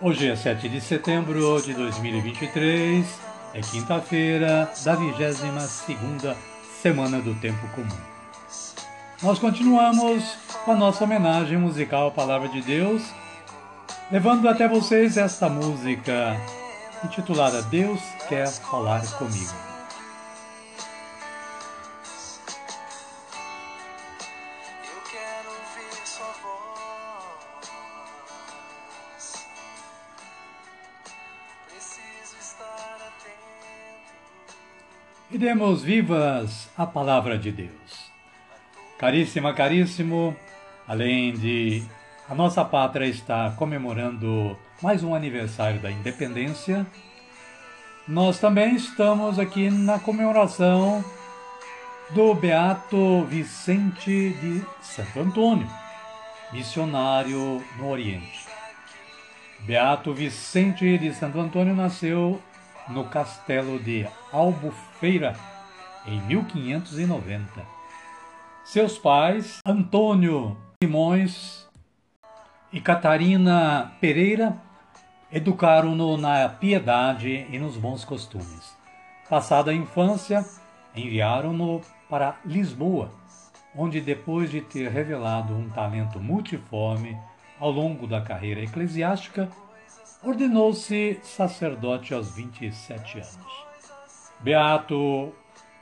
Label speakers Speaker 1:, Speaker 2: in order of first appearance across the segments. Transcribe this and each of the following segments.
Speaker 1: Hoje é 7 de setembro de 2023, é quinta-feira da 22ª semana do tempo comum. Nós continuamos com a nossa homenagem musical à Palavra de Deus, levando até vocês esta música intitulada Deus quer falar comigo. E demos vivas a palavra de Deus. Caríssima, caríssimo, além de a nossa pátria estar comemorando mais um aniversário da independência, nós também estamos aqui na comemoração do Beato Vicente de Santo Antônio, missionário no Oriente. Beato Vicente de Santo Antônio nasceu no castelo de Albufeira em 1590. Seus pais, Antônio Simões e Catarina Pereira, educaram-no na piedade e nos bons costumes. Passada a infância, enviaram-no para Lisboa, onde, depois de ter revelado um talento multiforme ao longo da carreira eclesiástica, ordenou-se sacerdote aos 27 anos. Beato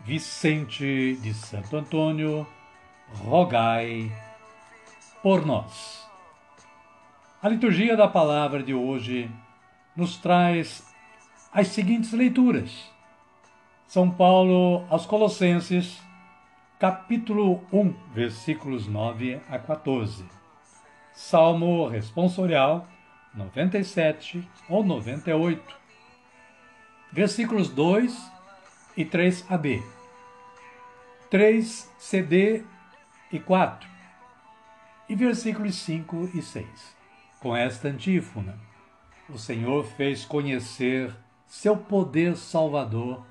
Speaker 1: Vicente de Santo Antônio, rogai por nós. A liturgia da palavra de hoje nos traz as seguintes leituras. São Paulo aos Colossenses, capítulo 1, versículos 9 a 14. Salmo responsorial 97 ou 98. Versículos 2 e 3ab. 3 CD e 4. E versículos 5 e 6. Com esta antífona, o Senhor fez conhecer seu poder salvador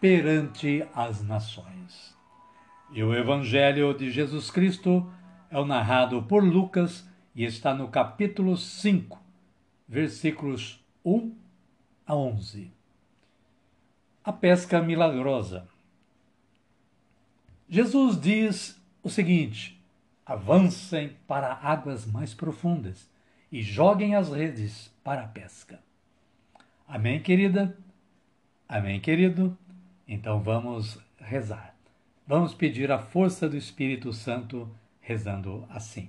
Speaker 1: perante as nações. E o Evangelho de Jesus Cristo é o narrado por Lucas e está no capítulo 5, versículos 1 a 11. A pesca milagrosa. Jesus diz o seguinte: avancem para águas mais profundas e joguem as redes para a pesca. Amém, querida? Amém, querido? Então vamos rezar. Vamos pedir a força do Espírito Santo rezando assim.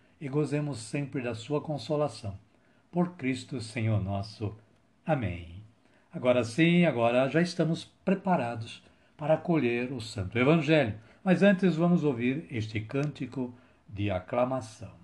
Speaker 1: e gozemos sempre da sua consolação. Por Cristo, Senhor nosso. Amém. Agora sim, agora já estamos preparados para acolher o Santo Evangelho. Mas antes vamos ouvir este cântico de aclamação.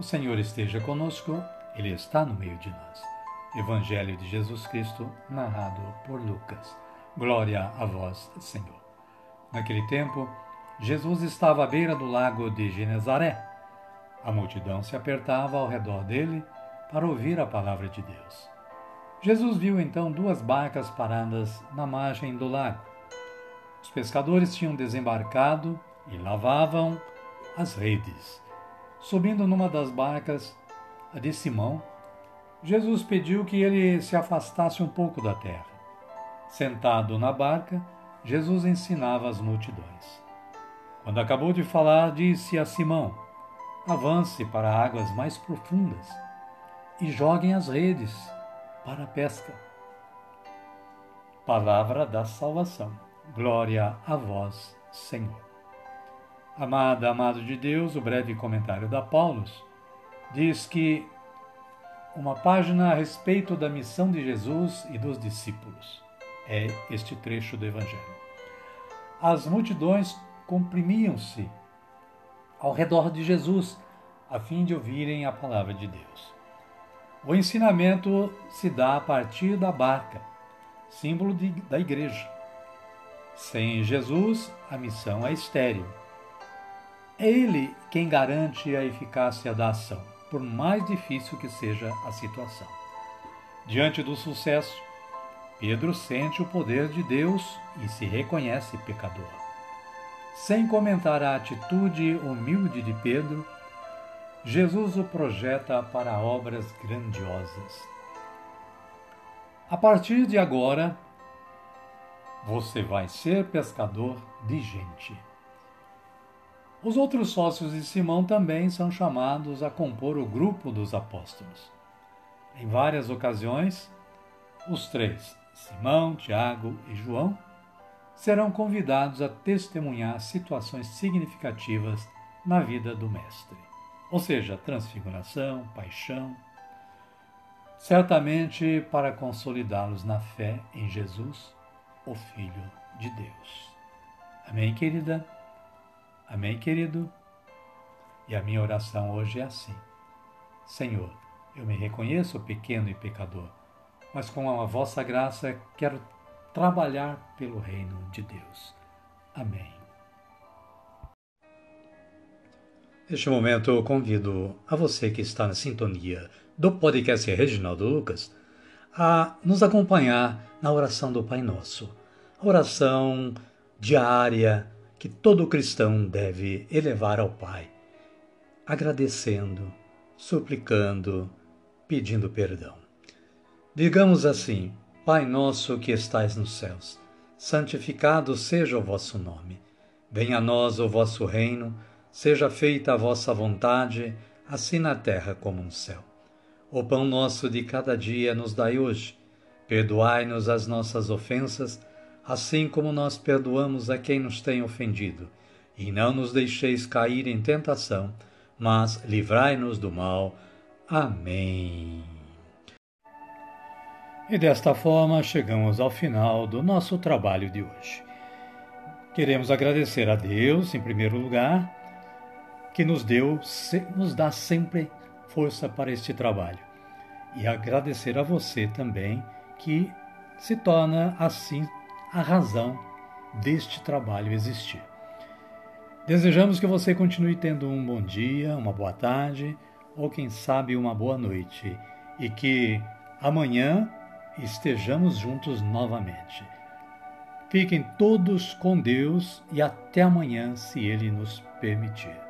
Speaker 1: O Senhor esteja conosco, Ele está no meio de nós. Evangelho de Jesus Cristo, narrado por Lucas. Glória a vós, Senhor. Naquele tempo, Jesus estava à beira do lago de Genezaré. A multidão se apertava ao redor dele para ouvir a palavra de Deus. Jesus viu então duas barcas paradas na margem do lago. Os pescadores tinham desembarcado e lavavam as redes. Subindo numa das barcas, a de Simão, Jesus pediu que ele se afastasse um pouco da terra. Sentado na barca, Jesus ensinava as multidões. Quando acabou de falar, disse a Simão: Avance para águas mais profundas e joguem as redes para a pesca. Palavra da salvação. Glória a vós, Senhor. Amada, amado de Deus, o breve comentário da Paulus diz que uma página a respeito da missão de Jesus e dos discípulos. É este trecho do Evangelho. As multidões comprimiam-se ao redor de Jesus a fim de ouvirem a palavra de Deus. O ensinamento se dá a partir da barca, símbolo de, da igreja. Sem Jesus, a missão é estéril. É Ele quem garante a eficácia da ação, por mais difícil que seja a situação. Diante do sucesso, Pedro sente o poder de Deus e se reconhece pecador. Sem comentar a atitude humilde de Pedro, Jesus o projeta para obras grandiosas. A partir de agora, você vai ser pescador de gente. Os outros sócios de Simão também são chamados a compor o grupo dos apóstolos. Em várias ocasiões, os três, Simão, Tiago e João, serão convidados a testemunhar situações significativas na vida do Mestre, ou seja, transfiguração, paixão, certamente para consolidá-los na fé em Jesus, o Filho de Deus. Amém, querida? Amém, querido? E a minha oração hoje é assim: Senhor, eu me reconheço pequeno e pecador, mas com a vossa graça quero trabalhar pelo reino de Deus. Amém. Neste momento, eu convido a você que está na sintonia do podcast Reginaldo Lucas a nos acompanhar na oração do Pai Nosso, a oração diária que todo cristão deve elevar ao Pai, agradecendo, suplicando, pedindo perdão. Digamos assim: Pai nosso que estais nos céus, santificado seja o vosso nome. Venha a nós o vosso reino, seja feita a vossa vontade, assim na terra como no céu. O pão nosso de cada dia nos dai hoje. Perdoai-nos as nossas ofensas, assim como nós perdoamos a quem nos tem ofendido. E não nos deixeis cair em tentação, mas livrai-nos do mal. Amém. E desta forma chegamos ao final do nosso trabalho de hoje. Queremos agradecer a Deus, em primeiro lugar, que nos deu, nos dá sempre força para este trabalho. E agradecer a você também, que se torna assim a razão deste trabalho existir. Desejamos que você continue tendo um bom dia, uma boa tarde ou, quem sabe, uma boa noite e que amanhã estejamos juntos novamente. Fiquem todos com Deus e até amanhã, se Ele nos permitir.